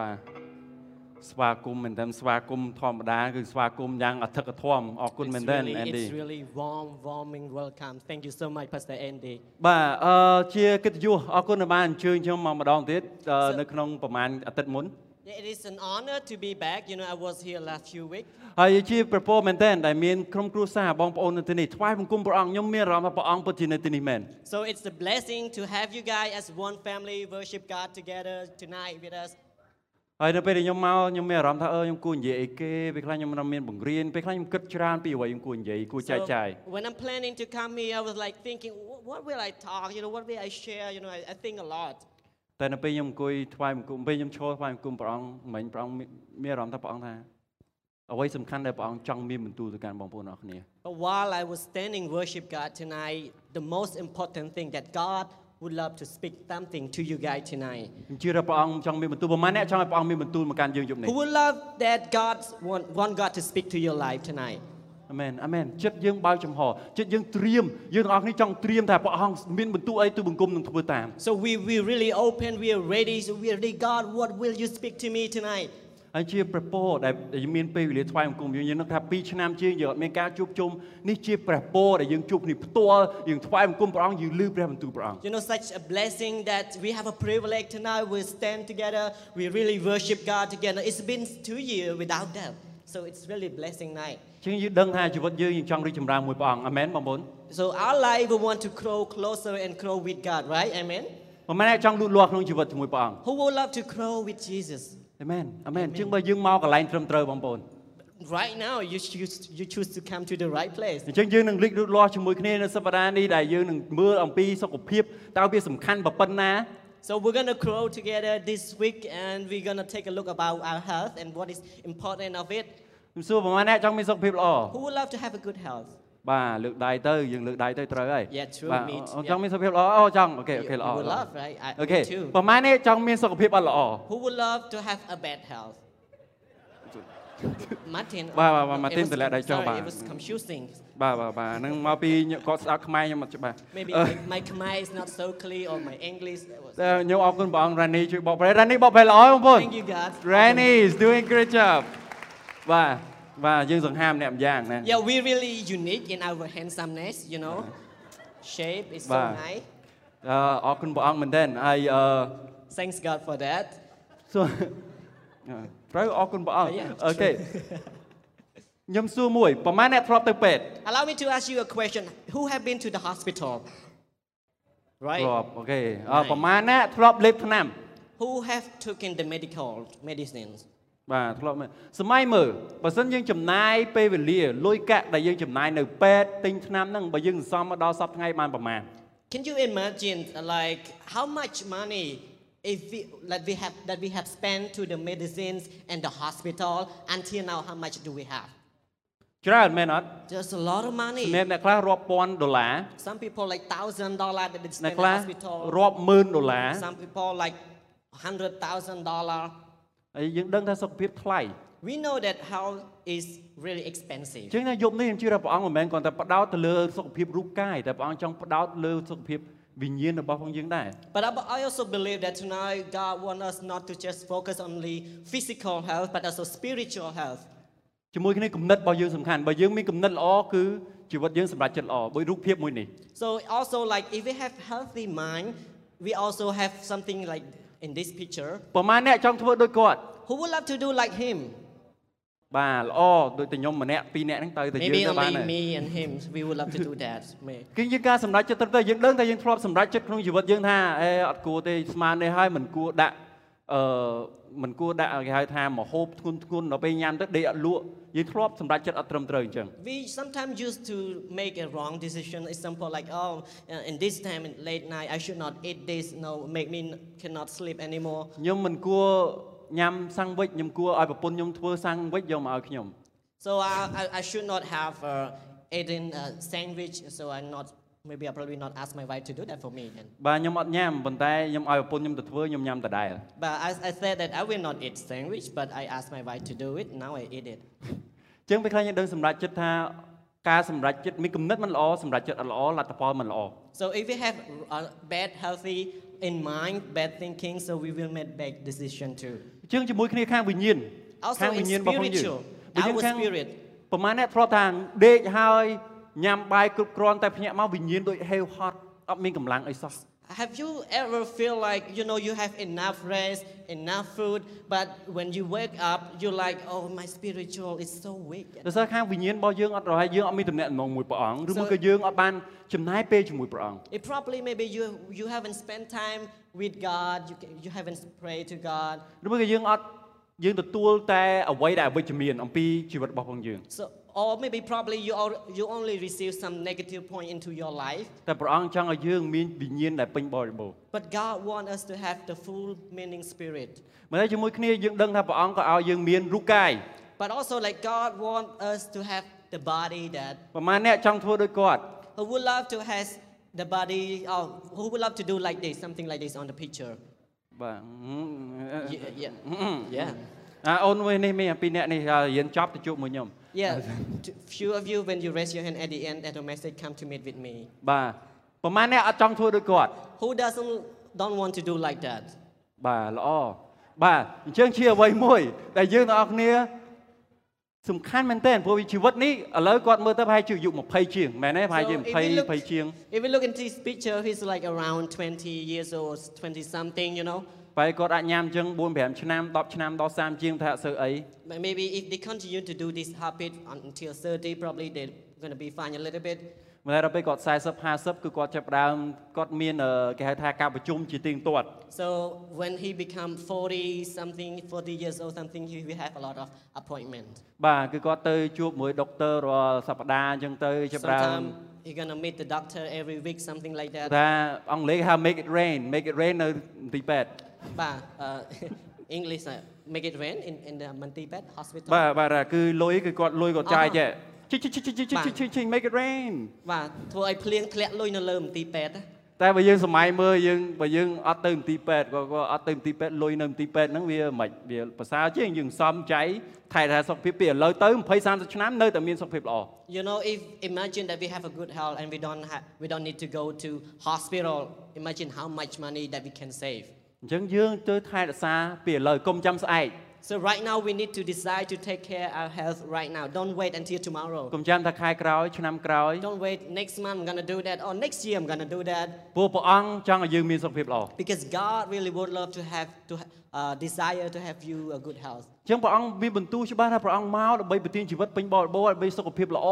បាទស្វាគមន៍មែនតើស្វាគមន៍ធម្មតាគឺស្វាគមន៍យ៉ាងអធិកអធមអរគុណមែន It's តើ really, អេនឌី it's really warm, warming welcome. Thank you so much, Pastor Andy. បាទអឺជាកិត្តិយសអរគុណដែលបានអញ្ជើញខ្ញុំមកម្ដងទៀតអឺ So- នៅក្នុងប្រហែលអាទិត្យមុន Yeah, It is an honor to be back. You know, I was here last few weeks. ហើយជាប្រពោមែនតើដែលមានក្រុមគ្រួសារបងប្អូននៅទីនេះថ្វាយបង្គំព្រះអង្គខ្ញុំមានអារម្មណ៍ថាព្រះអង្គពិតជានៅទីនេះមែន So it's a blessing to have you guys as one family worship God together tonight with us. ហើយនៅពេលដែលខ្ញុំមកខ្ញុំមានអារម្មណ៍ថាអឺខ្ញុំគួរនិយាយអីគេពេលខ្លះខ្ញុំមិនមានបង្រៀនពេលខ្លះខ្ញុំគិតច្រើនពីអ្វីខ្ញុំគួរនិយាយគួរចែកចាយ when I'm planning to come here, I was like thinking, what, what will I talk? You know, what will I share? You know, I, I think a lot. តែនៅពេលខ្ញុំអង្គុយថ្វាយបង្គំពេលខ្ញុំឈរថ្វាយបង្គំព្រះអង្គមិញព្រះអង្គមានមានអារម្មណ៍ថាព្រះអង្គថាអ្វីសំខាន់ដែលព្រះអង្គចង់មានបន្ទូលទៅកាន់បងប្អូនអរគ្នា But while I was standing worship God tonight, the most important thing that God would love to speak something to you guys tonight. ខ្ញុំជឿថាព្រះអង្គចង់មានបន្ទូលប្រហែលអ្នកចង់ឲ្យព្រះអង្គមានបន្ទូលមកកាន់យើងយប់នេះ Who would love that God want, want God to speak to your life tonight? អាមែនអាមែនចិត្តយើងបើកចំហចិត្តយើងត្រៀមយើងទាំងអស់គ្នាចង់ត្រៀមថាព្រះអង្គមានបន្ទូលអីទូលបង្គំនឹងធ្វើតាម So we we really open, we are ready. So we are ready. God, what will you speak to me tonight? ហើយជាព្រះពរដែលដែលមានពេលវេលាថ្វាយបង្គំយើងយើងនឹកថា2ឆ្នាំជាងយើងអត់មានការជួបជុំនេះជាព្រះពរដែលយើងជួបគ្នាផ្ទាល់យើងថ្វាយបង្គំព្រះអង្គយើងលឺព្រះបន្ទូលព្រះអង្គ You know, such a blessing that we have a privilege tonight. We stand together. We really worship God together. It's been two years without that. So it's really a blessing night. ជាងយើងដឹងថាជីវិតយើងយើងចង់រីកចម្រើនមួយព្រះអង្គអាមែនបងប្អូន So our life, we want to grow closer and grow with God, right? Amen. ប៉ុន្មានអ្នកចង់លូតលាស់ក្នុងជីវិតជាមួយព្រះអង្គ Who would love to grow with Jesus? អាមែនអាមែនជាងបើយើងមកកន្លែងត្រឹមត្រូវបងប្អូន Right now, you choose, you choose to come to the right place. អញ្ចឹងយើងនឹងរីកលូតលាស់ជាមួយគ្នានៅសប្តាហ៍នេះដែលយើងនឹងមើលអំពីសុខភាពតើវាសំខាន់ប៉ុណ្ណា So we're gonna grow together this week, and we're gonna take a look about our health and what is important of it. ខ្ញុំសួរប្រហែលអ្នកចង់មានសុខភាពល្អ Who would love to have a good health? បាទលើកដៃទៅយើងលើកដៃទៅត្រូវហើយ Yeah, true, បាទ me អូ too, ចង់មានសុខភាពល្អអូចង់អូខេអូខេ You- ល្អ you would ល្អ love, right? I, អូ me ខេ too. ប្រហែលអ្នកចង់មានសុខភាពអត់ល្អ Who would love to have a bad health? Martin. បាទបាទបាទ it Martin was- តម្លាក់ដៃចុះ sorry, បាទ It was confusing. បាទបាទបាទហ្នឹងមកពីគាត់ស្ដាប់ខ្មែរខ្ញុំអត់ច្បាស់ Maybe អឺ my, my Khmer is not so clear or my English. was- តែខ្ញុំអរគុណព្រះអង្គរ៉ានីជួយបកប្រែរ៉ានីបកប្រែល្អបងប្អូន Thank you, God. Rani is doing great job បាទ បាទយើងសង្ហាម្នាក់ម្យ៉ាងណា Yeah, we're really unique in our handsomeness, you know. Shape is so Wow. nice. អឺអរគុណព្រះអង្គមែនទែនហើយអឺ Thanks God for that. សួរអឺត្រូវអរគុណព្រះអង្គ Yeah, អូខេខ្ញុំសួរមួយប្រហែលអ្នកធ្លាប់ទៅពេទ្យ Allow me to ask you a question. Who have been to the hospital? ធ្ Right? លាប់អូខេអឺ Right. ប្រហែលអ្នកធ្លាប់លេបថ្នាំ Who have taken the medical medicines? បាទធ្លាប់មែនសម័យមើលបើសិនយើងចំណាយពេលវេលាលុយកាក់ដែលយើងចំណាយនៅពេទ្យទិញថ្នាំហ្នឹងបើយើងសន្សំមកដល់សប្តាហ៍ថ្ងៃបានប្រហែល Can you imagine like how much money if we that we have that we have spent to the medicines and the hospital until now how much do we have? ច្រើនមែនអត់ There's a lot of សម្រាប់ money. អ្នកខ្លះរាប់ពាន់ដុល្លារ Some people like thousand dollar that they អ្នក spend in ខ្លះ hospital. រាប់ម៉ឺនដុល្លារ Some people like hundred thousand dollar. ហើយយើងដឹងថាសុខភាពថ្លៃ We know that health is really expensive. អញ្ចឹងណាយប់នេះខ្ញុំជឿថាព្រះអង្គមិនមែនគ្រាន់តែផ្ដោតទៅលើសុខភាពរូបកាយតែព្រះអង្គចង់ផ្ដោតលើសុខភាពវិញ្ញាណរបស់ផងយើងដែរ But I- I also believe that tonight God wants us not to just focus only physical health, but also spiritual health. ជាមួយគ្នាគំនិតរបស់យើងសំខាន់បើយើងមានគំនិតល្អគឺជីវិតយើងសម្រេចចិត្តល្អដោយរូបភាពមួយនេះ So also like if we have healthy mind, we also have something like in this picture. ប្រហែលអ្នកចង់ធ្វើដូចគាត់ Who would love to do like him? បាទល្អដូចតែខ្ញុំម្នាក់ពីរនាក់ហ្នឹងទៅតែយើង Maybe ទៅបាន only ហើយ me and him. We would love to do that. May- គឺយើងការសម្រេចចិត្តត្រឹមត្រូវយើងដឹងថាយើងធ្លាប់សម្រេចចិត្តក្នុងជីវិតយើងថាអេអត់គួរទេស្មាននេះហើយមិនគួរដាក់ អឺមិនគួរដាក់គេហៅថាមហូបធ្ងន់ធ្ងន់ដល់ពេលញ៉ាំទៅដេកអត់លក់យើងធ្លាប់សម្រេចចិត្តអត់ត្រឹមត្រូវអញ្ចឹង We sometimes used to make a wrong decision. Example like, oh, uh, in this time in late night, I should not eat this. No, make me n- cannot sleep anymore. ខ្ញុំមិនគួរញ៉ាំសាំងវិចខ្ញុំគួរឲ្យប្រពន្ធខ្ញុំធ្វើសាំងវិចយកមកឲ្យខ្ញុំ So I, I, I should not have uh, eaten a sandwich. So I'm not. Maybe I probably not ask my wife to do that for me then. បាទខ្ញុំអត់ញ៉ាំប៉ុន្តែខ្ញុំឲ្យប្រពន្ធខ្ញុំទៅធ្វើខ្ញុំញ៉ាំដដែល But I, I said that I will not eat sandwich, but I asked my wife to do it. Now I eat it. អញ្ចឹងពេលខ្លះយើងដឹងសម្រេចចិត្តថាការសម្រេចចិត្តមានគំនិតមិនល្អសម្រេចចិត្តអត់ល្អលទ្ធផលមិនល្អ So if we have uh, bad healthy in mind, bad thinking, so we will make bad decision too. អញ្ចឹងជាមួយគ្នាខាងវិញ្ញាណ Also ខាងវិ in ញ្ញាណរបស់យើង spiritual, វិញ្ញាណ our ខាង spirit. ប្រហែលអ្នកធ្លាប់ថាដេកហើយ ញ៉ាំបាយគ្រប់គ្រាន់តែភ្ញាក់មកវិញ្ញាណដូចហេវហត់អត់មានកម្លាំងអីសោះ Have you ever feel like you know you have enough rest, enough food, but when you wake up, you're like, oh, my spiritual is so weak. ដោយសារខាងវិញ្ញាណរបស់យើងអត់រហ័យយើងអត់មានទំនាក់ទំនងមួយព្រះអង្គឬមួយ So- ក៏យើងអត់បានចំណាយពេលជាមួយព្រះអង្គ It probably maybe you you haven't spent time with God, you ca- you haven't prayed to God. ឬមួយក៏យើងអត់យើងទទួលតែអ្វីដែលអវិជ្ជមានអំពីជីវិតរបស់ផងយើង So or maybe probably you al- you only receive some negative point into your life. តែព្រះអង្គចង់ឲ្យយើងមានវិញ្ញាណដែលពេញបរិបូរណ៍ But God wants us to have the full meaning spirit. មែនទេជាមួយគ្នាយើងដឹងថាព្រះអង្គក៏ឲ្យយើងមានរូបកាយ But also like God wants us to have the body that ប្រហែលអ្នកចង់ធ្វើដូចគាត់ who would love to has the body or who would love to do like this, something like this on the picture. បាទ Yeah, yeah. yeah. អាអូនមួយនេះមានពីរអ្នកនេះរៀនចប់ទៅជួបមួយខ្ញុំ Yeah, t- few of you, when you raise your hand at the end, at the message, come to meet with me. បាទប្រហែលអ្នកអត់ចង់ធ្វើដូចគាត់ Who doesn't don't want to do like that? បាទល្អបាទអញ្ចឹងជាអ្វីមួយដែលយើងទាំងអស់គ្នាសំខាន់មែនទែនព្រោះជីវិតនេះឥឡូវគាត់មើលទៅប្រហែលជាអាយុ20ជាងមែនទេប្រហែលជា So if we look- 20 20ជាង If we look into this picture, he's like around 20 years old, 20 something, you know. បែរគាត់អាចញ៉ាំអញ្ចឹង4 5ឆ្នាំ10ឆ្នាំដល់30ជាងថាអត់សូវអី But maybe if they continue to do this habit until 30, probably they're going to be fine a little bit. ម្ល៉េះដល់ពេលគាត់40 50គឺគាត់ចាប់ផ្ដើមគាត់មានអឺគេហៅថាការប្រជុំជាទៀងទាត់ So when he become 40 something, 40 years old something, he will have a lot of appointment. បាទគឺគាត់ទៅជួបមួយដុកទ័ររាល់សប្តាហ៍អញ្ចឹងទៅចាប់ផ្ដើម Sometimes he's going to meet the doctor every week, something like that. ថាអង់គ្លេសគេហៅ make it rain make it rain នៅទីពេទ្បាទអឺ English make it rain in in the Mantipet hospital. បាទបាទគឺលុយគឺគាត់លុយគាត់ចាយចេះជីជីជីជីជីជី make it rain. បាទធ្វើឲ្យភ្លៀងធ្លាក់លុយនៅលើមន្ទីរពេទ្យតែបើយើងសម័យមើលយើងបើយើងអត់ទៅមន្ទីរពេទ្យក៏ក៏អត់ទៅមន្ទីរពេទ្យលុយនៅមន្ទីរពេទ្យហ្នឹងវាមិនវាប្រសើរជាងយើងសំចៃថែរក្សាសុខភាពពីឥឡូវទៅ20 30ឆ្នាំនៅតែមានសុខភាពល្អ You know if imagine that we have a good health and we don't have, we don't need to go to hospital. Imagine how much money that we can save. អញ្ចឹងយើងទៅថែរក្សាពីឥឡូវកុំចាំស្អែក So right now we need to decide to take care our health right now. Don't wait until tomorrow. កុំចាំថាខែក្រោយឆ្នាំក្រោយ Don't wait next month I'm gonna do that or next year I'm gonna do that ព្រោះព្រះអង្គចង់ឲ្យយើងមានសុខភាពល្អ because God really would love to have to ha- uh, desire to have you a good health. អញ្ចឹងព្រះអង្គមានបន្ទូលច្បាស់ថាព្រះអង្គមកដើម្បីប្រទានជីវិតពេញបរិបូរណ៍ដើម្បីសុខភាពល្អ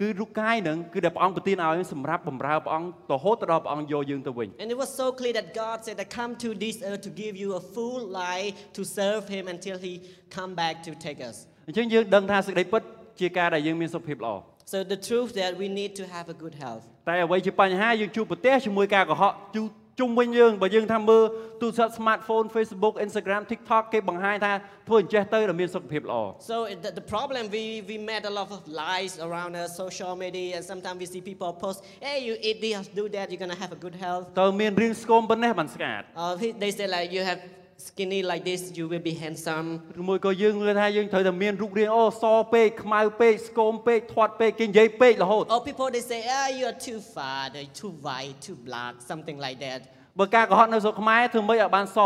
គឺរូបកាយហ្នឹងគឺដែលព្រះអង្គប្រទានឲ្យសម្រាប់បម្រើព្រះអង្គរហូតទៅដល់ព្រះអង្គយកយើងទៅវិញ And it was so clear that God said, I come to this earth to give you a full life to serve Him until He come back to take us. អញ្ចឹងយើងដឹងថាសេចក្តីពិតជាការដែលយើងមានសុខភាពល្អ So the truth that we need to have a good health. តែអ្វីជាបញ្ហាយើងជួបប្រទះជាមួយការកុហកជុំ ជុំវិញយើងបើយើងថាមើលទូរស័ព្ទ smartphone Facebook Instagram TikTok គេបង្ហាញថាធ្វើអញ្ចេះទៅដែលមានសុខភាពល្អ So it- the, the problem, we, we met a lot of lies around us, social media, and sometimes we see people post, hey, you eat this, do that, you're going to have a good health. តើមានរៀងស្គមប៉ុណ្ណេះបានស្កាត់ Uh, he- they say like, you have skinny like this, you will be handsome. ឬមួយក៏យើងមើលថាយើងត្រូវតែមានរូបរាងអូសពេកខ្មៅពេកស្គមពេកធាត់ពេកគេនិយាយពេករហូត Or people, they say, ah, you're too fat, or too white, too black, something like that. បើការកុហកនៅស្រុកខ្មែរធ្វើម៉េចឲ្យបានស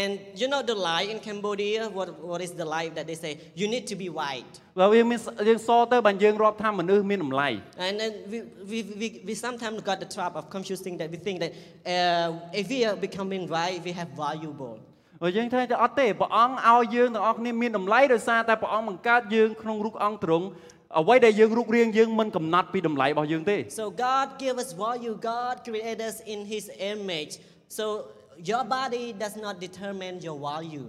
And you know the lie in Cambodia, what, what is the lie that they say? You need to be white. បើវាមានយើងសទៅបើយើងរាប់ថាមនុស្សមានតម្លៃ And then we, we, we, we sometimes got the trap of confusing that we think that uh, if we are becoming white, we have valuable. បើយើងថាអត់ទេព្រះអង្គឲ្យយើងទាំងអស់គ្នាមានតម្លៃដោយសារតែព្រះអង្គបង្កើតយើងក្នុងរូបអង្គទ្រង់អ្វីដែលយើងរូបរាងយើងមិនកំណត់ពីតម្លៃរបស់យើងទេ So God gave us value. God created us in His image. So your body does not determine your value.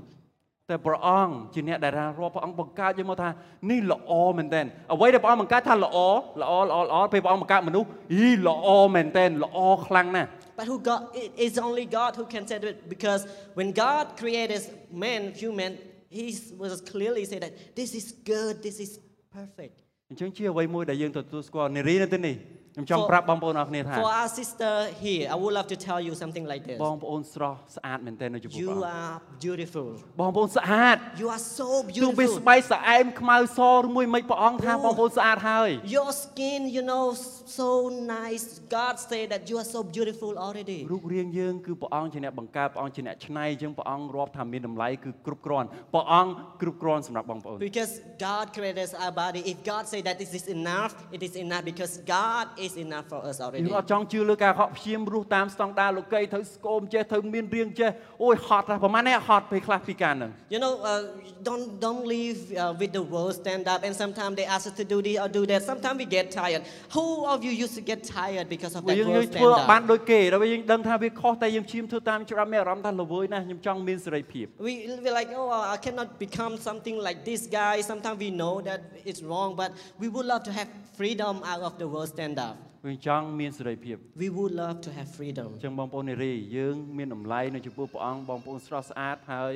តែព្រះអង្គជាអ្នកដែលរាប់ព្រះអង្គបង្កើតយើងមកថានេះល្អមែនតើអ្វីដែលព្រះអង្គបង្កើតថាល្អល្អល្អល្អពេលព្រះអង្គបង្កើតមនុស្សអីល្អមែនតើល្អខ្លាំងណាស់ But who God, it is only God who can say that because when God created man, human, He was clearly say that this is good, this is perfect. អញ្ចឹងជាអ្វីមួយដែលយើងទទួលស្គាល់នារីនៅទីនេះ ខ្ញុំចង់ For- ប្រាប់បងប្អូនអរគ្នាថា For our sister here, I would love to tell you something like this. បងប្អូនស្រស់ស្អាតមែនទែននៅចំពោះព្រះ You អង្គ are beautiful. បងប្អូនស្អាត You are so ទោះបី beautiful. ស្បែកស្អែមខ្មៅសឬមួយមិនព្រះអង្គថាអូបងប្អូនស្អាតហើយ Your skin, you know, so nice. God say that you are so beautiful already. រូបរាងយើងគឺព្រះអង្គជាអ្នកបង្កើតព្រះអង្គជាអ្នកច្នៃអញ្ចឹងព្រះអង្គរាប់ថាមានតម្លៃគឺគ្រប់គ្រាន់ព្រះអង្គគ្រប់គ្រាន់សម្រាប់បងប្អូន Because God created our body. If God say that this is enough, it is enough because God is enough for us យើ already. ងអត់ចង់ជឿលើការខកព្យាមរស់តាមស្តង់ដារលោកីត្រូវស្គមចេះត្រូវមានរៀងចេះអូយហត់ណាស់ប្រហែលនេះហត់ពេលខ្លះពីការហ្នឹង You know, uh, don't don't live uh, with the world stand up, and sometimes they ask us to do this or do that. Sometimes we get tired. Who of you used to get tired because of វា that យើងយើ world ងធ្វើ stand បាន up? ដូចគេដល់យើងដឹងថាវាខុសតែយើងឈាមធ្វើតាមច្បាប់មានអារម្មណ៍ថាល្វើយណាស់ខ្ញុំចង់មានសេរីភាព We we like, oh, I cannot become something like this guy. Sometimes we know that it's wrong, but we would love to have freedom out of the world stand up. វាចង់មានសេរីភាព We would love to have freedom. អញ្ចឹងបងប្អូននារីយើងមានតម្លៃនៅចំពោះព្រះអង្គបងប្អូនស្រស់ស្អាតហើយ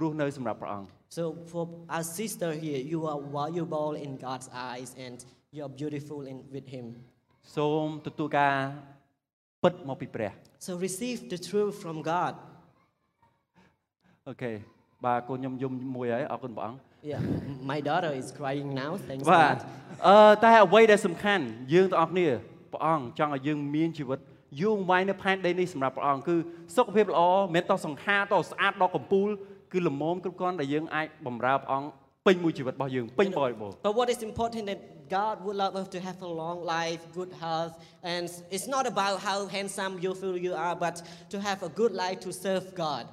រស់នៅសម្រាប់ព្រះអង្គ So for our sister here, you are valuable in God's eyes, and you are beautiful in with Him. សូមទទួលការពិតមកពីព្រះ So receive the truth from God. អូខេបាទកូនខ្ញុំយំមួយហើយអរគុណព្រះអង្គ Yeah, my daughter is crying now. Thanks បាទ God. អឺតែអ្វីដែលសំខាន់យើងទាំងអស់គ្នាព្រះអង្គចង់ឲ្យយើងមានជីវិតយូរអង្វែងនៅផែនដីនេះសម្រាប់ព្រះអង្គគឺសុខភាពល្អមិនមែនតោះសង្ហាតោះស្អាតដល់កំពូលគឺល្មមគ្រប់គ្រាន់ដែលយើងអាចបម្រើព្រះអង្គពេញមួយជីវិតរបស់យើងពេញបរិបូរណ៍ But what is important that God would love us to have a long life, good health, and it's not about how handsome you feel you are, but to have a good life to serve God.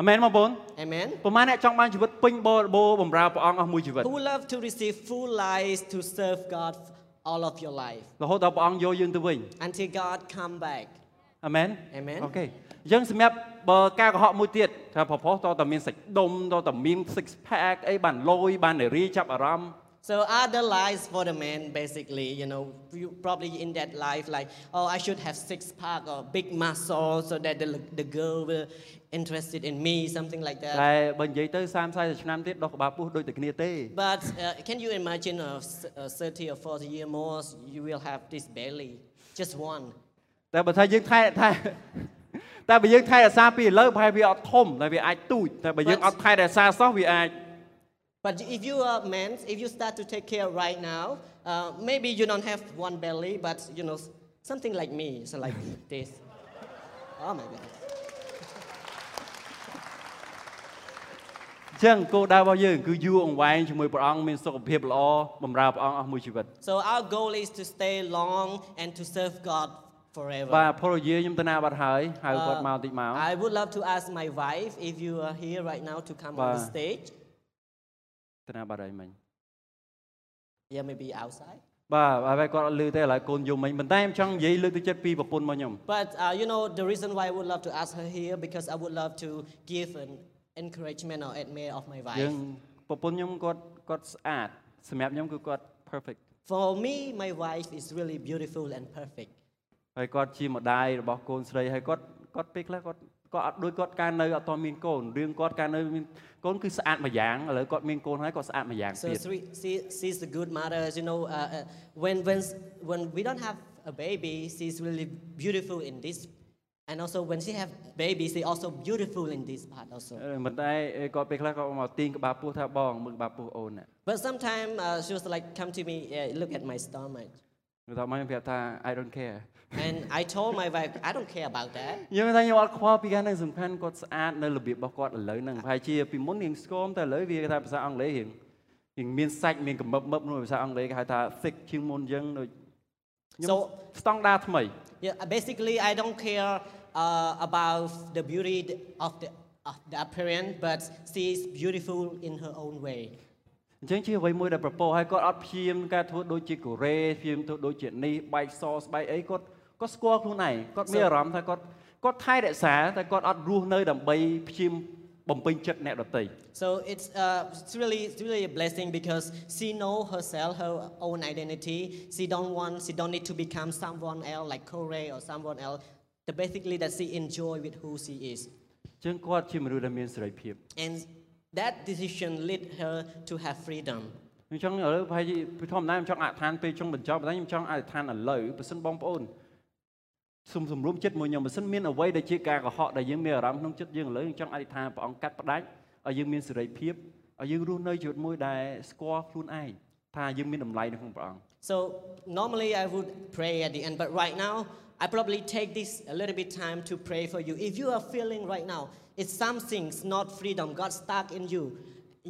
អាមែនបងប្អូន Amen. ប្រហែលអ្នកចង់បានជីវិតពេញបរិបូរណ៍បម្រើព្រះអង្គអស់មួយជីវិត Who would love to receive full life to serve God all of your life រហូតដល់ព្រះអង្គយកយើងទៅវិញ until God come back. អាមែន Amen. អូខេអញ្ចឹងសម្រាប់បើការកុហកមួយទៀតថាប្រផុសតើតើមានសាច់ដុំតើតើមាន six pack អីបានលយបាននារីចាប់អារម្មណ៍ So other lives for the man, basically, you know, you probably in that life, like, oh, I should have six pack or big muscle so that the, the girl will interested in me, something like that. តែបើនិយាយទៅ30 40ឆ្នាំទៀតដោះក្បាលពោះដូចតែគ្នាទេ But uh, can you imagine a, s- a 30 or 40 year more, you will have this belly, just one. តែបើថាយើងថែថែ តែបើយើងថែរក្សាពីឥឡូវប្រហែលវាអត់ធំតែវាអាចទូចតែបើយើង But- អត់ថែរក្សាសោះវាអាច But if you are men, if you start to take care right now, uh, maybe you don't have one belly, but you know, s- something like me, so like this. Oh my God. អញ្ចឹងគោលដៅរបស់យើងគឺយូរអង្វែងជាមួយព្រះអង្គមានសុខភាពល្អបម្រើព្រះអង្គអស់មួយជីវិត So our goal is to stay long and to serve God forever. បាទពលយាខ្ញុំទៅណាបាត់ហើយហៅគាត់មកតិចមក I would love to ask my wife if you are here right now to come on the Ba. stage. ទៅណាបាត់ហើយមិញ Yeah, maybe outside. បាទហើយគាត់អត់លឺទេឥឡូវកូនយំមិញប៉ុន្តែខ្ញុំចង់និយាយលើកទឹកចិត្តពីប្រពន្ធរបស់ខ្ញុំ But uh, you know, the reason why I would love to ask her here because I would love to give an encouragement or admire of my យើង wife. ប្រពន្ធខ្ញុំគាត់គាត់ស្អាតសម្រាប់ខ្ញុំគឺគាត់ perfect For me, my wife is really beautiful and perfect. ហើយគាត់ជាម្ដាយរបស់កូនស្រីហើយគាត់គាត់ពេលខ្លះគាត់ គាត់អត់ដូចគាត់ការនៅអត់តមានកូនរឿងគាត់ការនៅមានកូនគឺស្អាតម្យ៉ាងឥឡូវគាត់មានកូនហើយគាត់ស្អាតម្យ៉ាង So ទៀត she, she, she's a good mother. You know, uh, uh, when, when, when we don't have a baby, she's really beautiful in this. And also when she have baby, she also beautiful in this part also. អឺប៉ុន្តែគាត់ពេលខ្លះគាត់មកទាញក្បាលពោះថាបងមើលក្បាលពោះអូនណា But sometimes uh, she was like, come to me, yeah, look at my stomach. គាត់ថាមកខ្ញុំប្រាប់ថា I don't care And I told my wife, I don't care about that. ខ្ញុំថាខ្ញុំអត់ខ្វល់ពីការហ្នឹងសំខាន់គាត់ស្អាតនៅរបៀបរបស់គាត់ឥឡូវហ្នឹងប្រហែលជាពីមុនរៀងស្គមតែឥឡូវវាគេថាភាសាអង់គ្លេសរៀងរៀងមានសាច់មានកម្រិបមឹបនោះភាសាអង់គ្លេសគេហៅថា thick ជាងមុនអញ្ចឹងដូចខ្ញុំ So ស្តង់ដារថ្មី yeah, basically I don't care uh, about the beauty of the, of the appearance, but she is beautiful in her own way. អញ្ចឹងជាអ្វីមួយដែលប្រពោហើយគាត់អត់ព្យាយាមការធ្វើដូចជាកូរ៉េព្យាយាមធ្វើដូចជានេះបែកសស្បែកអីគាត់គាត់ស្គាល់ខ្លួនឯងគាត់មានអារម្មណ៍ថាគាត់គាត់ថែរក្សាតែគាត់អត់រស់នៅដើម្បីព្យាយាមបំពេញចិត្តអ្នកដទៃ So it's, uh, it's really it's really a blessing because she know herself, her own identity. She don't want, she don't need to become someone else like Corey or someone else. The basically that she enjoy with who she is, អញ្ចឹងគាត់ជាមនុស្សដែលមានសេរីភាព and that decision lead her to have freedom. ខ្ញុំចង់ឥឡូវប្រហែលជាពីធម្មតាខ្ញុំចង់អធិដ្ឋានពេលចុងបញ្ចប់ប៉ុន្តែខ្ញុំចង់អធិដ្ឋានឥឡូវបើសិនបងប្អូនសូមសម្រុំចិត្តមួយខ្ញុំបើសិនមានអ្វីដែលជាការកុហកដែលយើងមានអារម្មណ៍ក្នុងចិត្តយើងឥឡូវខ្ញុំចង់អធិដ្ឋានព្រះអង្គកាត់ផ្ដាច់ឲ្យយើងមានសេរីភាពឲ្យយើងរស់នៅជីវិតមួយដែលស្គាល់ខ្លួនឯងថាយើងមានតម្លៃនៅក្នុងព្រះអង្គ So normally I would pray at the end, but right now I probably take this a little bit time to pray for you. If you are feeling right now, it's something's not freedom, God stuck in you.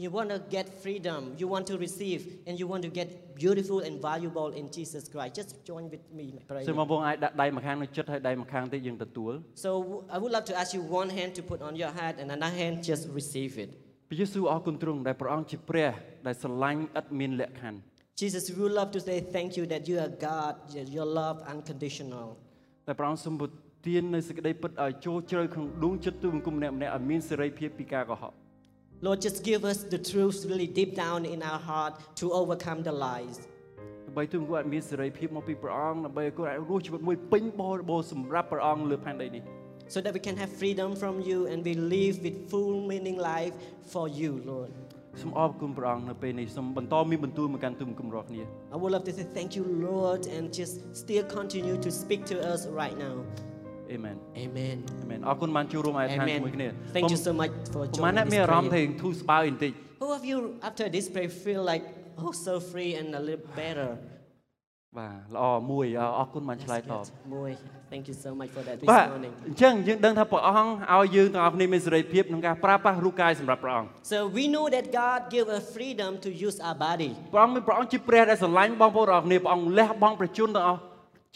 You want to get freedom, you want to receive, and you want to get beautiful and valuable in Jesus Christ. Just join with me in prayer. សូមបងប្អូនអាចដាក់ដៃម្ខាងនៅចិត្តហើយដៃម្ខាងទៀតយើងទទួល So I would love to ask you one hand to put on your heart and another hand just receive it. ព្រះយេស៊ូវអរគុណទ្រង់ដែលព្រះអង្គជាព្រះដែលស្រឡាញ់ឥតមានលក្ខខណ្ឌ Jesus, we would love to say thank you that you are God, your- your love unconditional. តែព្រះអង្គសូមប្រ ទាននៅសេចក្តីពិតឲ្យចូលជ្រៅក្នុងដួងចិត្តទូបង្គំម្នាក់ៗឲ្យមានសេរីភាពពីការកុហក Lord, just give us the truth really deep down in our heart to overcome the lies. ដើម្បីទូបង្គំអាចមានសេរីភាពមកពីព្រះអង្គដើម្បីឲ្យគាត់អាចរស់ជីវិតមួយពេញបរិបូរណ៍សម្រាប់ព្រះអង្គលើផែនដីនេះ so that we can have freedom from you and we live with full meaning life for you, Lord. សូមអរគុណព្រះអង្គនៅពេលនេះសូមបន្តមានបន្ទូលមកកាន់ទូបង្គំរាល់គ្នា I would love to say thank you, Lord, and just still continue to speak to us right now. អេមែន Amen. អេមែនអរគុណបានចូលរួមអាយដ្ឋានជាមួយគ្នា Amen. Thank you so much for ប្រហែលអ្នក joining មាន this អារម្មណ៍ថា prayer. ធូរស្បើយបន្តិច Who of you after this prayer feel like oh so free and a little better? បាទល្អមួយអរគុណបានឆ្លើយ That's តប good. Boy, thank you so much for that this បាទ morning. អញ្ចឹងយើងដឹងថាព្រះអង្គឲ្យយើងទាំងអស់គ្នាមានសេរីភាពក្នុងការប្រើប្រាស់រូបកាយសម្រាប់ព្រះអង្គ So we know that God give us freedom to use our body. ព្រះអង្គមានព្រះអង្គជាព្រះដែលស្រឡាញ់បងប្អូនទាំងអស់គ្នាព្រះអង្គលះបង់ប្រជញ្ញទាំងអស់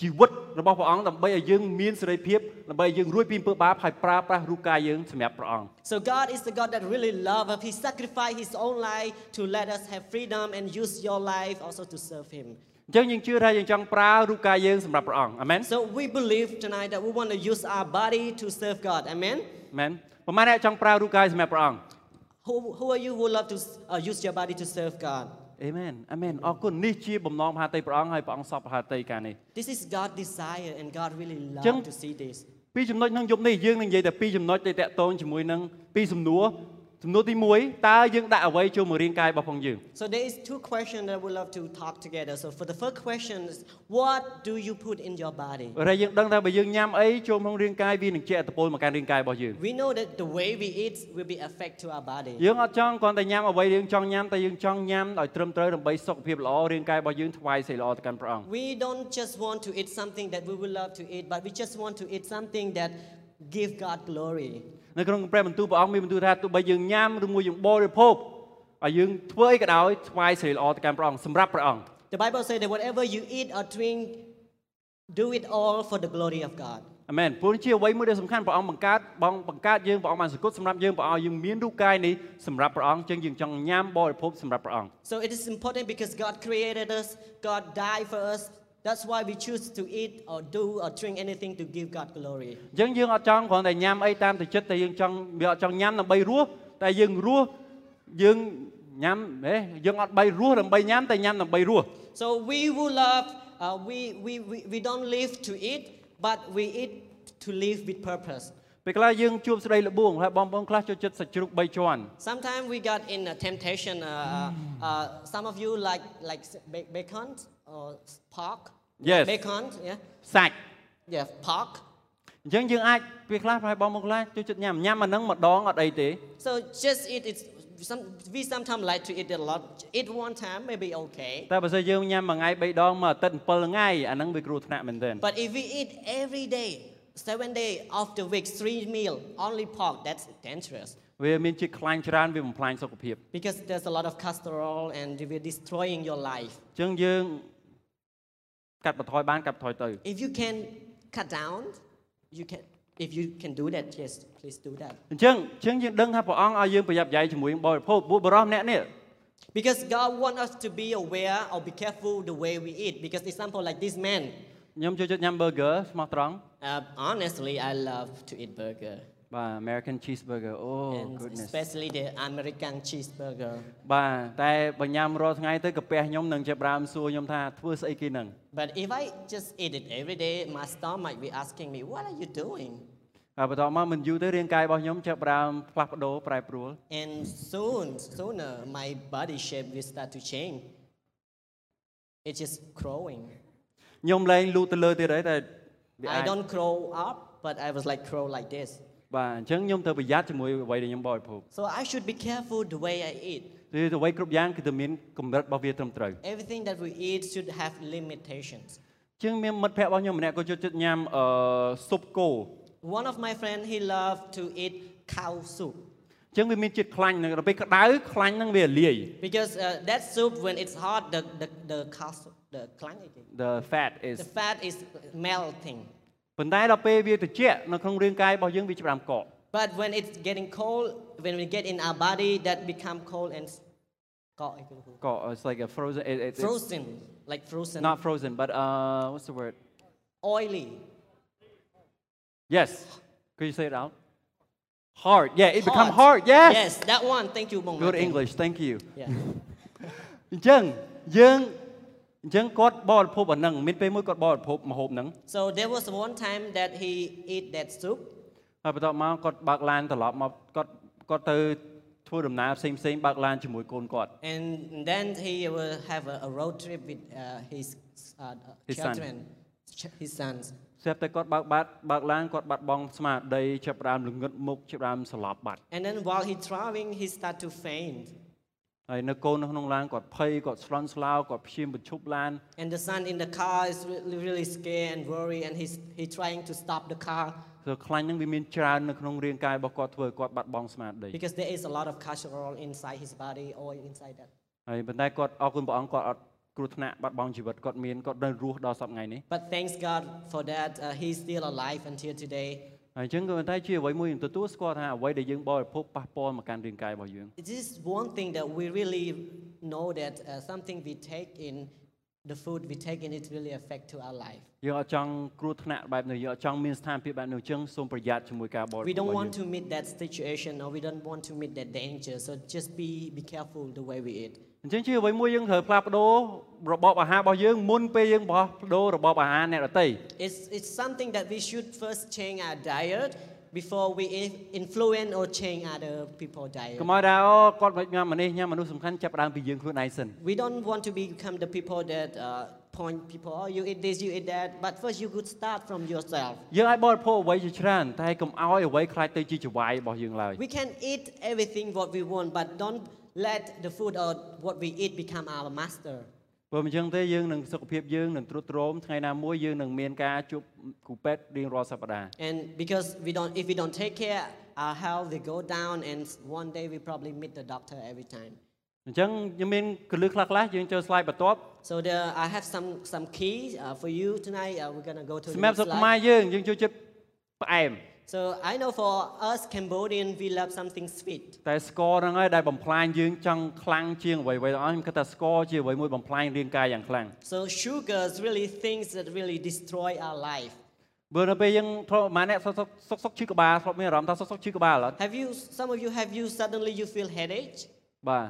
ជីវិតរបស់ព្រះអង្គដើម្បីឲ្យយើងមានសេរីភាពដើម្បីឲ្យយើងរួចពីអំពើបាបហើយប្រើប្រាស់រូបកាយយើងសម្រាប់ព្រះអង្គ So God is the God that really loves us. He sacrificed His own life to let us have freedom and use your life also to serve Him. អញ្ចឹងយើងជឿថាយើងចង់ប្រើរូបកាយយើងសម្រាប់ព្រះអង្គអាមែន So we believe tonight that we want to use our body to serve God. Amen. មែនប្រហែលអ្នកចង់ប្រើរូបកាយសម្រាប់ព្រះអង្គ Who, who are you who love to uh, use your body to serve God? អេមែនអាមែនអរគុណនេះជាបំណងមហាតីព្រះអង្គហើយព្រះអង្គសពមហាតីការនេះ This is God's desire, and God really loves Chừng- to see this. ពីរចំណុចក្នុងយប់នេះយើងនឹងនិយាយតែពីរចំណុចដែលតាក់ទងជាមួយនឹងពីរសំណួរ សំណួរទី1តើយើងដាក់អ្វីចូលមករាងកាយរបស់ផងយើង So there is two questions that we love to talk together. So for the first question is, what do you put in your body? ហើយយើងដឹងថាបើយើងញ៉ាំអីចូលក្នុងរាងកាយវានឹងជះឥទ្ធិពលមកកាន់រាងកាយរបស់យើង We know that the way we eat will be affect to our body. យើងអត់ចង់គ្រាន់តែញ៉ាំអ្វីយើងចង់ញ៉ាំតែយើងចង់ញ៉ាំឲ្យត្រឹមត្រូវដើម្បីសុខភាពល្អរាងកាយរបស់យើងថ្វាយសេរីល្អទៅកាន់ព្រះអង្គ We don't just want to eat something that we would love to eat, but we just want to eat something that give God glory. នៅក្នុងព្រះបន្ទូលព្រះអង្គមានបន្ទូលថាទោះបីយើងញ៉ាំឬមួយយើងបរិភោគឲ្យយើងធ្វើអីក៏ដោយថ្វាយសេរីល្អទៅកាន់ព្រះអង្គសម្រាប់ព្រះអង្គ The Bible says that whatever you eat or drink, do it all for the glory of God. អាមែនព្រោះជាអ្វីមួយដែលសំខាន់ព្រះអង្គបង្កើតបងបង្កើតយើងព្រះអង្គបានសង្កត់សម្រាប់យើងព្រះអង្គឲ្យយើងមានរូបកាយនេះសម្រាប់ព្រះអង្គចឹងយើងចង់ញ៉ាំបរិភោគសម្រាប់ព្រះអង្គ So it is important because God created us, God died for us. That's why we choose to eat or do or drink anything to give God glory. អញ្ចឹងយើងអត់ចង់គ្រាន់តែញ៉ាំអីតាមទៅចិត្តតែយើងចង់វាអត់ចង់ញ៉ាំដើម្បីរស់តែយើងរស់យើងញ៉ាំហេយើងអត់បីរស់ដើម្បីញ៉ាំតែញ៉ាំដើម្បីរស់ So we will love, uh, we, we, we, we don't live to eat, but we eat to live with purpose. ពេលខ្លះយើងជួបស្ដីលបួងហើយបងប្អូនខ្លះចូលចិត្តសាច់ជ្រូក3ជាន់ Sometimes we got in a temptation. Uh, uh, some of you like like s- ba- bacon or s- pork. Yes. Bacon, yeah, សាច់ yeah, pork. អញ្ចឹងយើងអាចពេលខ្លះប្រហែលបងប្អូនខ្លះចូលចិត្តញ៉ាំញ៉ាំអាហ្នឹងម្ដងអត់អីទេ So just eat it. Some, we sometimes like to eat it a lot. Eat one time, maybe okay. តែបើសិនយើងញ៉ាំមួយថ្ងៃ3ដងមួយអាទិត្យ7ថ្ងៃអាហ្នឹងវាគ្រោះថ្នាក់មែនទែន But if we eat every day, seven day of the week, three meal, only pork, that's dangerous. វាមានជាតិខ្លាញ់ច្រើនវាបំផ្លាញសុខភាព Because there's a lot of cholesterol and we're destroying your life. អញ្ចឹងយើង កាត់បន្ថយបានកាត់បន្ថយទៅ If you can cut down, you can. If you can do that, yes, please do that. អញ្ចឹងអញ្ចឹងយើងដឹងថាព្រះអង្គឲ្យយើងប្រយ័ត្នប្រយែងជាមួយនឹងបរិភោគពួកបរិសម្នាក់នេះ Because God wants us to be aware or be careful the way we eat. Because example like this man, ខ្ញុំចូលចិត្តញ៉ាំ burger ស្មោះត្រង់ uh, honestly, I love to eat burger. បាទ American cheeseburger អូ and goodness especially the American cheeseburger. បាទតែបើញ៉ាំរាល់ថ្ងៃទៅកាពះខ្ញុំនឹងចាប់ផ្ដើមសួរខ្ញុំថាធ្វើស្អីគេហ្នឹង But if I just eat it every day, my stomach might be asking me, "What are you doing?" ហើយបន្តមកមិនយូរទៅរាងកាយរបស់ខ្ញុំចាប់ផ្ដើមផ្លាស់ប្ដូរប្រែប្រួល And soon, sooner, my body shape will start to change. It's just growing. ខ្ញុំលែងលូតទៅលើទៀតហើយតែវាអាច I don't grow up, but I was like grow like this. បាទអញ្ចឹងខ្ញុំត្រូវប្រយ័ត្នជាមួយអ្វីដែលខ្ញុំបរិភោគ So I should be careful the way I eat. គឺអ្វីគ្រប់យ៉ាងគឺតែមានកម្រិតរបស់វាត្រឹមត្រូវ Everything that we eat should have limitations. អញ្ចឹងមានមិត្តភ័ក្តិរបស់ខ្ញុំម្នាក់ក៏ចូលចិត្តញ៉ាំអឺស៊ុបគោ One of my friends, he loved to eat cow soup អញ្ចឹងវាមានជាតិខ្លាញ់នៅដល់ពេលក្តៅខ្លាញ់ហ្នឹងវាលាយ because uh, that soup, when it's hot, the the the cow soup, the klang, I think, the fat is the fat is melting. ប៉ុន្តែដល់ពេលវាត្រជាក់នៅក្នុងរាងកាយរបស់យើងវាច្បាំកក But when it's getting cold, when we get in our body, that become cold and s- កកអីគេហៅ កក it's like a frozen it, it, it's frozen, like frozen, not frozen but uh what's the word oily. yes could you say it out hard yeah it become Hot. hard yes Yes, that one. Thank you, Bong. good Martin. English thank you Yeah. អញ្ចឹងយើង អញ្ចឹងគាត់បរិភពអាហ្នឹងមានពេលមួយគាត់បរិភពម្ហូបហ្នឹង So there was one time that he ate that soup, ហើយបន្ទាប់មកគាត់បើកឡានត្រឡប់មកគាត់គាត់ទៅធ្វើដំណើរផ្សេងផ្សេងបើកឡានជាមួយកូនគាត់ and then he will have a, a road trip with uh, his uh, His son. children, ch- his sons. ស្រាប់តែគាត់បើកបាត់បើកឡានគាត់បាត់បង់ស្មារតីចាប់ផ្ដើមល្ងឹតមុខចាប់ផ្ដើមស្លាប់បាត់ And then while he traveling, he start to faint. ហើយនៅកូននៅក្នុងឡានគាត់ភ័យគាត់ស្លន់ស្លោគាត់ព្យាយាមបញ្ឈប់ឡាន And the son in the car is really, really scared and worried, and he's he trying to stop the car ព្រោះខ្លាញ់ហ្នឹងវាមានច្រើននៅក្នុងរាងកាយរបស់គាត់ធ្វើឲ្យគាត់បាត់បង់ស្មារតី because there is a lot of cholesterol inside his body or inside that. ហើយប៉ុន្តែគាត់អរគុណព្រះអង្គគាត់អត់គ្រោះថ្នាក់បាត់បង់ជីវិតគាត់មានគាត់នៅរស់ដល់សប្តាហ៍ថ្ងៃនេះ But thanks God for that. Uh, he's still alive until today. ហើយអញ្ចឹងក៏ប៉ុន្តែជាអ្វីមួយខ្ញុំទទួលស្គាល់ថាអ្វីដែលយើងបរិភោគប៉ះពាល់មកកាន់រាងកាយរបស់យើង It is one thing that we really know that uh, something we take in, the food we take in, it really affect to our life. យើងអត់ចង់គ្រោះថ្នាក់បែបនេះយើងអត់ចង់មានស្ថានភាពបែបនេះអញ្ចឹងសូមប្រយ័ត្នជាមួយការបរិភោគ We don't របស់ want យើង to meet that situation or we don't want to meet that danger. So just be, be careful the way we eat. អញ្ចឹងជាអ្វីមួយយើងត្រូវផ្លាស់ប្ដូររបបអាហាររបស់យើងមុនពេលយើងបោះប្ដូររបបអាហារអ្នកដទៃ It's, it's something that we should first change our diet before we i- influence or change other people's diet. កុំឲ្យថាអូគាត់មិនញ៉ាំអានេះញ៉ាំមនុស្សសំខាន់ចាប់ផ្ដើមពីយើងខ្លួនឯងសិន We don't want to become the people that uh, point people, oh, you eat this, you eat that. But first, you could start from yourself. យើងអាចបរិភោគអ្វីជាច្រើនតែកុំឲ្យអ្វីខ្លាចទៅជាចវាយរបស់យើងឡើយ We can eat everything what we want, but don't let the food or what we eat become our master. ព្រោះមិនអញ្ចឹងទេយើងនឹងសុខភាពយើងនឹងទ្រុឌទ្រោមថ្ងៃណាមួយយើងនឹងមានការជួបគ្រូពេទ្យរៀងរាល់សប្តាហ៍ And because we don't, if we don't take care, our health will go down, and one day we probably meet the doctor every time. អញ្ចឹងខ្ញុំមានកលឹះខ្លះខ្លះយើងចូល slide បន្ទាប់ So there, I have some some keys uh, for you tonight. Uh, we're gonna go to the សម្រាប់ next ស្រុកខ្មែរ slide. យើងយើងចូលចិត្តផ្អែម So I know for us Cambodian, we love something sweet. តែស្ករហ្នឹងហើយដែលបំផ្លាញយើងចង់ខ្លាំងជាងអ្វីៗទាំងអស់ខ្ញុំគិតថាស្ករជាអ្វីមួយបំផ្លាញរាងកាយយ៉ាងខ្លាំង So sugar is really things that really destroy our life. បើនៅពេលយើងធ្លាប់ម៉ាអ្នកសុកសុកសុកសុកឈឺក្បាលធ្លាប់មានអារម្មណ៍ថាសុកសុកឈឺក្បាលអត់ Have you? Some of you have you suddenly you feel headache បាទ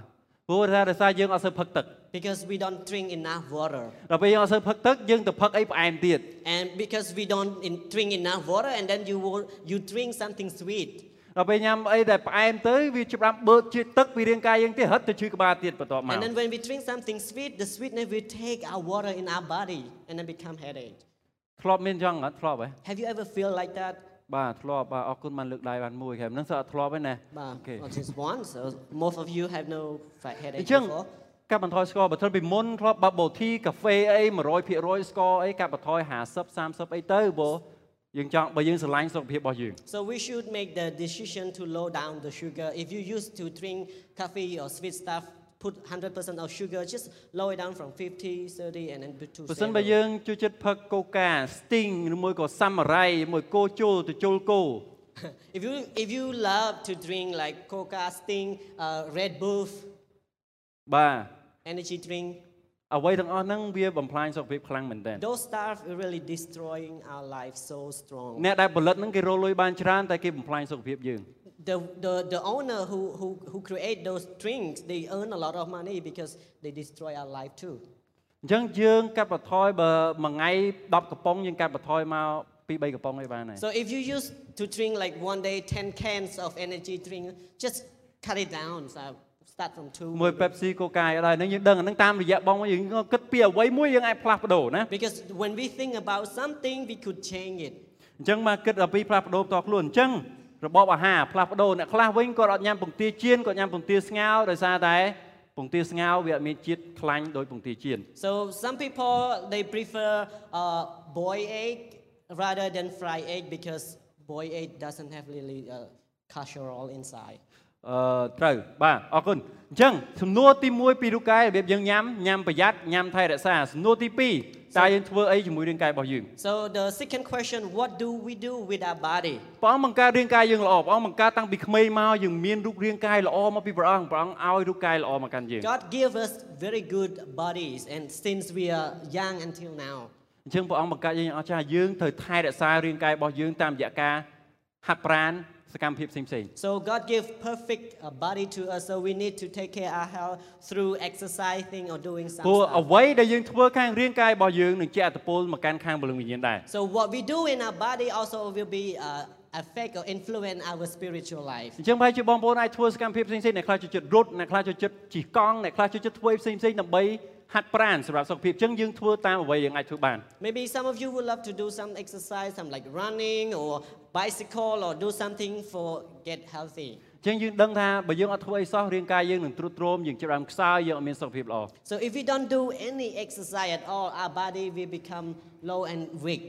ព្រោះថាដោយសារយើងអត់សូវផឹកទឹក because we don't drink enough water, ដល់ពេលយើងអត់សូវផឹកទឹកយើងទៅផឹកអីផ្អែមទៀត and because we don't in, drink enough water, and then you will, you drink something sweet, ដល់ពេលញ៉ាំអីដែលផ្អែមទៅវាច្បាំបឺតជាតិទឹកពីរាងកាយយើងទៀតរត់ទៅឈឺក្បាលទៀតបន្ទាប់មក and then when we drink something sweet, the sweetness will take our water in our body and then become headache. ធ្លាប់មានចង់អត់ធ្លាប់ហ៎ Have you ever feel like that? បាទធ្លាប់បាទអរគុណបានលើកដៃបានមួយខែហ្នឹងសើអត់ធ្លាប់ទេណា Bah, Okay. not just one. So most of you have no fa- អ headache ញ្ចឹង before. កាត់បន្ថយស្ករបើធ្វើពីមុនធ្លាប់ bubble tea កាហ្វេអី100%ស្ករអីកាត់បន្ថយ50 30អីទៅបើយើងចង់បើយើងស្រឡាញ់សុខភាពរបស់យើង So we should make the decision to low down the sugar. If you used to drink coffee or sweet stuff, put 100% of sugar, just lower it down from 50, 30, and then put to បើសិនបើ zero. យើងជួយចិត្តផឹកកូកា Sting ឬមួយក៏ Samurai មួយគោជុលទៅជុលគោ if you if you love to drink like Coca, Sting, uh, Red Bull, បាទ energy drink, អ្វីទាំងអស់ហ្នឹងវាបំផ្លាញសុខភាពខ្លាំងមែនទែន those stuff are really destroying our life so strong. អ្នកដែលផលិតហ្នឹងគេរកលុយបានច្រើនតែគេបំផ្លាញសុខភាពយើង The, the, the owner who, who, who create those drinks, they earn a lot of money because they destroy our life too. អញ្ចឹងយើងកាត់បន្ថយបើមួយថ្ងៃ10កំប៉ុងយើងកាត់បន្ថយមកពី3កំប៉ុងឯបានហើយ So if you used to drink like one day 10 cans of energy drink, just cut it down. So start from two. មួយ Pepsi Coca អីដែរហ្នឹងយើងដឹងអាហ្នឹងតាមរយៈបងយើងគិតពីអ្វីមួយយើងអាចផ្លាស់ប្ដូរណា Because when we think about something, we could change it. អញ្ចឹងមកគិតអំពីផ្លាស់ប្ដូរផ្ទាល់ខ្លួនអញ្ចឹង របបអាហារផ្លាស់ប្ដូរអ្នកខ្លះវិញគាត់អត់ញ៉ាំពងទាចៀនគាត់ញ៉ាំពងទាស្ងោរដោយសារតែពងទាស្ងោរវាអត់មានជាតិខ្លាញ់ដូចពងទាចៀន So some people they prefer uh, boiled egg rather than fried egg because boiled egg doesn't have really uh, cholesterol inside. អឺត្រូវបាទអរគុណអញ្ចឹងសំណួរទី1ពីរូបកាយរបៀបយើងញ៉ាំញ៉ាំប្រយ័ត្នញ៉ាំថែរក្សាសំណួរទី2តើយើងធ្វើអីជាមួយរាងកាយរបស់យើង So the second question, what do we do with our body? ព្រះអង្គបង្កើតរាងកាយយើងល្អព្រះអង្គបង្កើតតាំងពីក្មេងមកយើងមានរូបរាងកាយល្អមកពីព្រះអង្គព្រះអង្គឲ្យរូបកាយល្អមកកាន់យើង God give us very good bodies, and since we are young until now, អញ្ចឹងព្រះអង្គបង្កើតយើងយ៉ាងអស្ចារ្យយើងត្រូវថែរក្សារាងកាយរបស់យើងតាមរយៈការហាត់ប្រាណ សកម្មភាពផ្សេងៗ so God give perfect uh, body to us. So we need to take care our health through exercising or doing some ព្រោះ stuff. អ្វីដែលយើងធ្វើខាងរាងកាយរបស់យើងនឹងជាអត្តពលមកកាន់ខាងពលឹងវិញ្ញាណដែរ So what we do in our body also will be uh, affect or influence our spiritual life. អញ្ចឹងប្រហែលជាបងប្អូនអាចធ្វើសកម្មភាពផ្សេងៗអ្នកខ្លះចូលចិត្តរត់អ្នកខ្លះចូលចិត្តជិះកង់អ្នកខ្លះចូលចិត្តធ្វើផ្សេងៗដើម្បី ហាត់ប្រាណសម្រាប់សុខភាពអញ្ចឹងយើងធ្វើតាមអ្វីយើងអាចធ្វើបាន Maybe some of you would love to do some exercise, some like running or bicycle or do something for get healthy. អញ្ចឹងយើងដឹងថាបើយើងអត់ធ្វើអីសោះរាងកាយយើងនឹងទ្រុឌទ្រោមយើងចាប់ផ្ដើមខ្សោយយើងអត់មានសុខភាពល្អ So if we don't do any exercise at all, our body will become low and weak.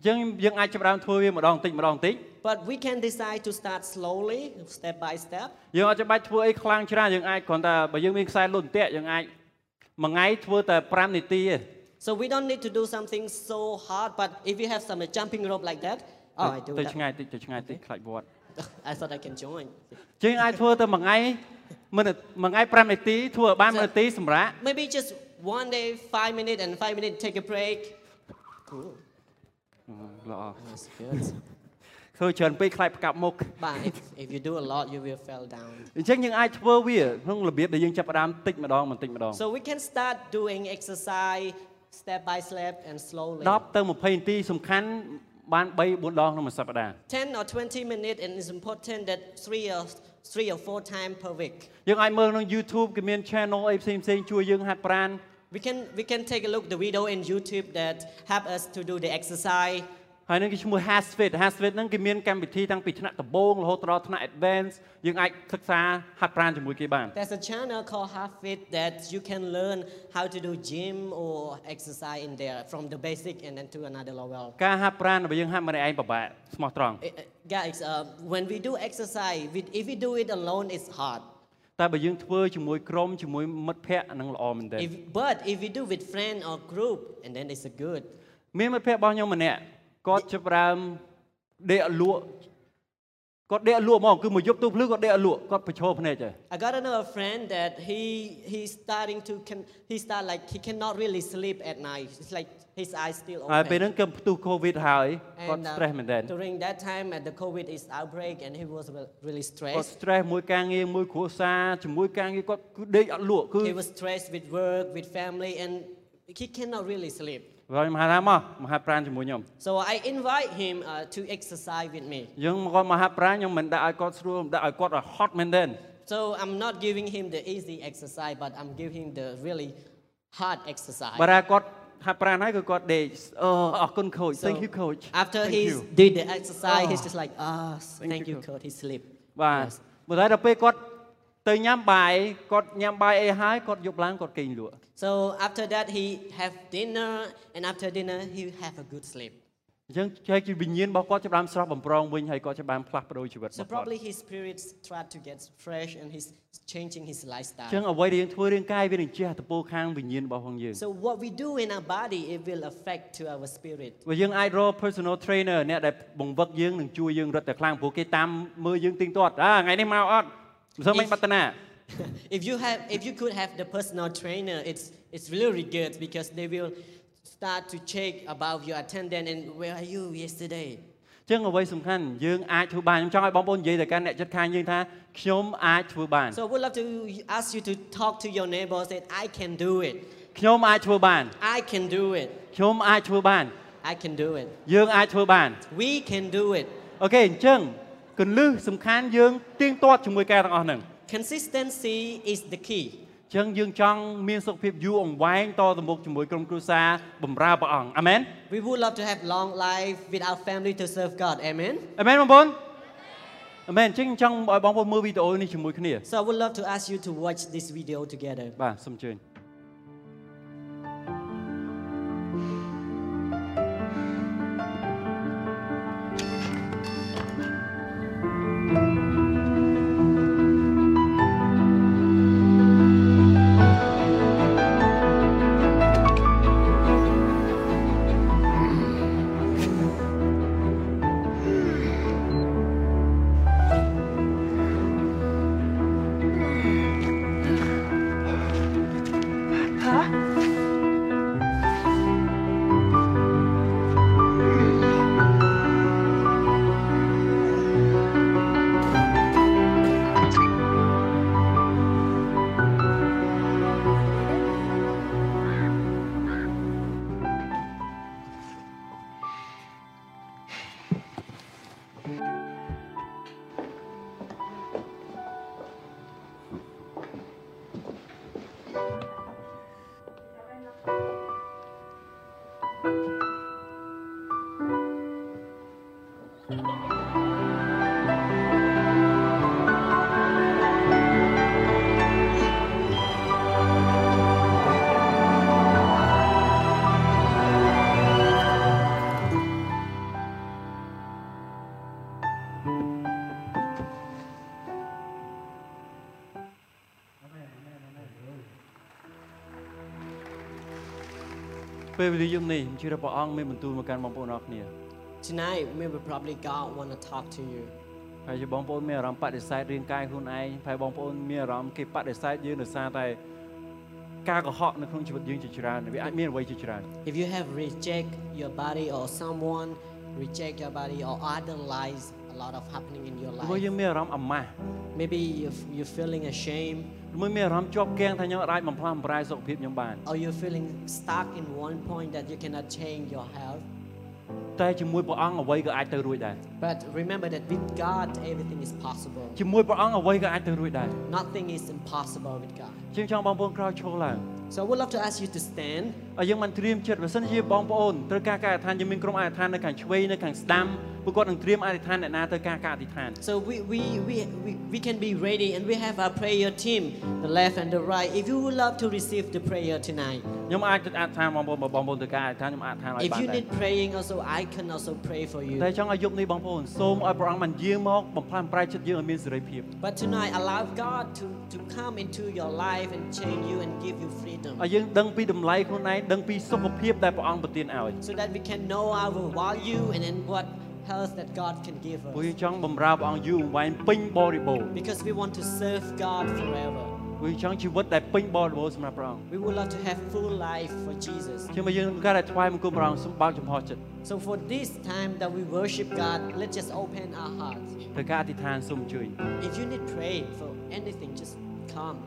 អញ្ចឹងយើងអាចចាប់ផ្ដើមធ្វើវាម្ដងបន្តិចម្ដងបន្តិច But we can decide to start slowly, step by step. យើងអត់ចាំបាច់ធ្វើអីខ្លាំងច្រើនយើងអាចគ្រាន់តែបើយើងមានខ្សែលុនតាក់យើងអាច មួយថ្ងៃធ្វើតែ5នាទីទេ So we don't need to do something so hard, but if you have some uh, jumping rope like that, oh, I do ទៅ that. ឆ្ងាយតិចទៅឆ្ងាយតិចខ្លាចវត្ត I thought I can join. ជាងអាចធ្វើទៅមួយថ្ងៃមិនមួយថ្ងៃ5នាទីធ្វើឲ្យបាន1នាទីសម្រាប់ Maybe just one day, five minutes, and five minutes, take a break. Cool. ល្អ That's good. ធ្វើច្រើនពេកខ្លាចផ្កាប់មុខ but if, if you do a lot, you will fall down. អញ្ចឹងយើងអាចធ្វើវាក្នុងរបៀបដែលយើងចាប់ផ្ដើមតិចម្ដងបន្តិចម្ដង So we can start doing exercise step by step and slowly. 10ទៅ20នាទីសំខាន់បាន3 4ដងក្នុងមួយសប្ដាហ៍10 or 20 minutes, and it's important that three or three or four times per week. យើងអាចមើលក្នុង YouTube គេមាន channel អីផ្សេងផ្សេងៗជួយយើងហាត់ប្រាណ We can we can take a look the video in YouTube that help us to do the exercise. ហើយនឹងគេឈ្មោះ Hasfit Hasfit ហ្នឹងគេមានកម្មវិធីតាំងពីថ្នាក់ដំបូងរហូតដល់ថ្នាក់ advance យើងអាចសិក្សាហាត់ប្រាណជាមួយគេបាន There's a channel called Half Fit that you can learn how to do gym or exercise in there from the basic and then to another level. ការហាត់ប្រាណរបស់យើងហាត់ម្នាក់ឯងពិបាកស្មោះត្រង់ Eh, eh, Guys, uh, when we do exercise, we, if we do it alone, it's hard. តែបើយើងធ្វើជាមួយក្រុមជាមួយមិត្តភ័ក្តិអាហ្នឹងល្អមែនទែន If, but if we do with friend or group, and then it's a good. មានមិត្តភ័ក្តិរបស់ខ្ញុំម្នាក់ គាត់ចាប់ផ្ដើមដេកអត់លក់គាត់ដេកអត់លក់ហ្មងគឺមួយយប់ទូភ្លឺគាត់ដេកអត់លក់គាត់ប្រឈរភ្នែកទៅ I got another friend that he he's starting to can he start like he cannot really sleep at night. It's like his eyes still ហើយពេល open. ហ្នឹងគឺផ្ទុះ COVID ហើយគាត់ And uh, stress មែនទែន during that time, uh, the COVID is outbreak, and he was well- really គាត់ stressed. stress មួយការងារមួយគ្រួសារជាមួយការងារគាត់គឺដេកអត់លក់គឺ He was stressed with work, with family, and he cannot really sleep. ហើយមហាថាមកមហាប្រាណជាមួយខ្ញុំ So I invite him uh, to exercise with me. យើងមកគាត់មហាប្រាណខ្ញុំមិនដាក់ឲ្យគាត់ស្រួលមិនដាក់ឲ្យគាត់ឲ្យហត់មែនទែន So I'm not giving him the easy exercise, but I'm giving him the really hard exercise. បើថាគាត់ហាត់ប្រាណហើយគឺគាត់ដេកអឺអរគុណ coach So thank you coach After Thank he you. did the exercise, he's Oh. just like, ah, Thank thank, you, you, coach. He sleep. បាទ Yes. បើតែដល់ពេលគាត់ ទៅញ៉ាំបាយគាត់ញ៉ាំបាយអីហើយគាត់យប់ឡើងគាត់គេងលក់ So after that, he have dinner, and after dinner, he have a good sleep. អញ្ចឹងចេះជាវិញ្ញាណរបស់គាត់ចាប់ផ្ដើមស្រស់បំប្រងវិញហើយគាត់ចាប់ផ្ដើមផ្លាស់ប្ដូរជីវិតរបស់ So គាត់ probably his spirits try to get fresh, and he's changing his អញ្ចឹង lifestyle. អ្វីដែលយើងធ្វើរាងកាយវានឹងជះអត្តពលខាងវិញ្ញាណរបស់ផងយើង So what we do in our body, it will affect to our spirit. បើយើងអាចរក personal trainer អ្នកដែលបង្វឹកយើងនឹងជួយយើងរត់តែខ្លាំងព្រោះគេតាមមើលយើងទៀងទាត់អើថ្ងៃនេះមកអត់មិន សឹងមិន If- បត្តនា if you have, if you could have the personal trainer, it's it's really good because they will start to check about your attendance and where are you yesterday. អញ្ចឹងអ្វីសំខាន់យើងអាចធ្វើបានខ្ញុំចង់ឲ្យបងប្អូននិយាយទៅកាន់អ្នកចិត្តខាងយើងថាខ្ញុំអាចធ្វើបាន So I would love to ask you to talk to your neighbor and say, I can do it. ខ្ញុំអាចធ្វើបាន I can do it. ខ្ញុំអាចធ្វើបាន I can do it. យើងអាចធ្វើបាន We can do it. អូខេអញ្ចឹង កន្លឹះសំខាន់យើងទៀងទាត់ជាមួយការទាំងអស់ហ្នឹង consistency is the key. អញ្ចឹងយើងចង់មានសុខភាពយូរអង្វែងតទៅមុខជាមួយក្រុមគ្រួសារបម្រើព្រះអង្គអាមែន We would love to have long life with our family to serve God. Amen. អាមែនបងប្អូនអាមែនអញ្ចឹងចង់ឲ្យបងប្អូនមើលវីដេអូនេះជាមួយគ្នា So I would love to ask you to watch this video together. បាទសូមអញ្ជើញ ពេលវេលាយប់នេះខ្ញុំជឿថាព្រះអង្គមានបន្ទូលមកកាន់បងប្អូនអរគ្នា Tonight, maybe probably God want to talk to you. ហើយជាបងប្អូនមានអារម្មណ៍បដិសេធរាងកាយខ្លួនឯងហើយបងប្អូនមានអារម្មណ៍គេបដិសេធយើងដោយសារតែការកុហកនៅក្នុងជីវិតយើងជាច្រើនវាអាចមានអ្វីជាច្រើន If you have reject your body or someone reject your body or other lies, a lot of happening in your ព្រោះយើង life. មានអារម្មណ៍អាម៉ាស់ Maybe you're, you're feeling ashamed មួយមានអារម្មណ៍ជាប់គាំងថាខ្ញុំអាចបំផ្លាស់បំប្រែសុខភាពខ្ញុំបាន or you're feeling stuck in one point that you cannot change your health. តែជាមួយព្រះអង្គអ្វីក៏អាចទៅរួចដែរ But remember that with God, everything is possible. ជាមួយព្រះអង្គអ្វីក៏អាចទៅរួចដែរ Nothing is impossible with God. ជាងចង់បងប្អូនក្រោយឈរឡើង So I would love to ask you to stand. ហើយយើងបានត្រៀមចិត្តបើសិនជាបងប្អូនត្រូវការការអធិដ្ឋានយើងមានក្រុមអធិដ្ឋាននៅខាងឆ្វេងនៅខាងស្ដាំពួកគាត់នឹងត្រៀមអធិដ្ឋានអ្នកណាទៅការការអធិដ្ឋាន So we, we, we, we, we can be ready and we have our prayer team, the left and the right. If you would love to receive the prayer tonight, ខ្ញុំអាចទៅអធិដ្ឋានបងប្អូនបើបងប្អូនទៅការអធិដ្ឋានខ្ញុំអធិដ្ឋានឲ្យ if បាន you ដែរ need praying also, I can also pray for you. តែចង់ឲ្យយប់នេះបងប្អូនសូមឲ្យព្រះអង្គបានយាងមកបំផ្លាញប្រែចិត្តយើងឲ្យមានសេរីភាព But tonight, allow God to, to come into your life and change you and give you freedom ឲ្យយើងដឹងពីតម្លៃខ្លួនឯងដឹងពីសុខភាពដែលព្រះអង្គប្រទានឲ្យ so that we can know our value and then what health that God can give ព្រោះយើង us. ចង់បំរើព្រះអង្គយូរអង្វែងពេញបរិបូរណ៍ Because we want to serve God forever. ព្រោះយើងចង់ជីវិតដែលពេញបរិបូរណ៍សម្រាប់ព្រះអង្គ We would love to have full life for Jesus. ជាងមកយើងការដែលថ្វាយបង្គំព្រះអង្គសូមបើកចំហចិត្ត So for this time that we worship God, let's just open our hearts. ទៅការអធិដ្ឋានសូមជួយ If you need praying for anything, just come.